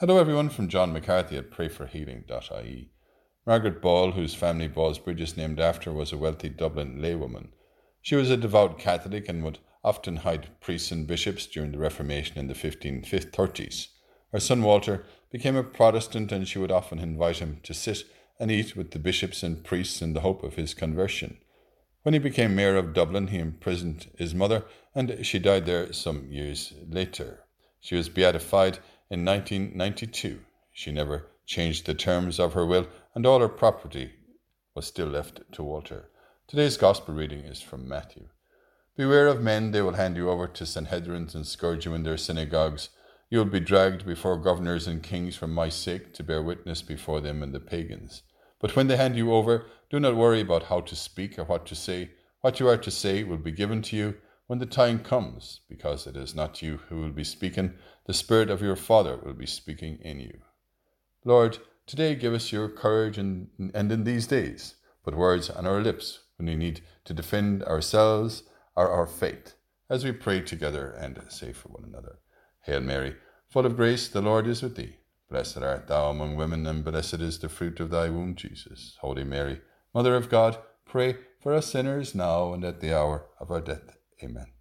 Hello, everyone, from John McCarthy at prayforhealing.ie. Margaret Ball, whose family Ballsbridge is named after, was a wealthy Dublin laywoman. She was a devout Catholic and would often hide priests and bishops during the Reformation in the 1530s. Her son Walter became a Protestant, and she would often invite him to sit and eat with the bishops and priests in the hope of his conversion. When he became mayor of Dublin, he imprisoned his mother, and she died there some years later. She was beatified in 1992. She never changed the terms of her will, and all her property was still left to Walter. Today's Gospel reading is from Matthew. Beware of men, they will hand you over to Sanhedrins and scourge you in their synagogues. You will be dragged before governors and kings for my sake to bear witness before them and the pagans. But when they hand you over, do not worry about how to speak or what to say. What you are to say will be given to you when the time comes, because it is not you who will be speaking, the Spirit of your Father will be speaking in you. Lord, today give us your courage and, and in these days, put words on our lips when we need to defend ourselves or our faith, as we pray together and say for one another. Hail Mary, full of grace, the Lord is with thee. Blessed art thou among women, and blessed is the fruit of thy womb, Jesus. Holy Mary, Mother of God, pray for us sinners now and at the hour of our death. Amen.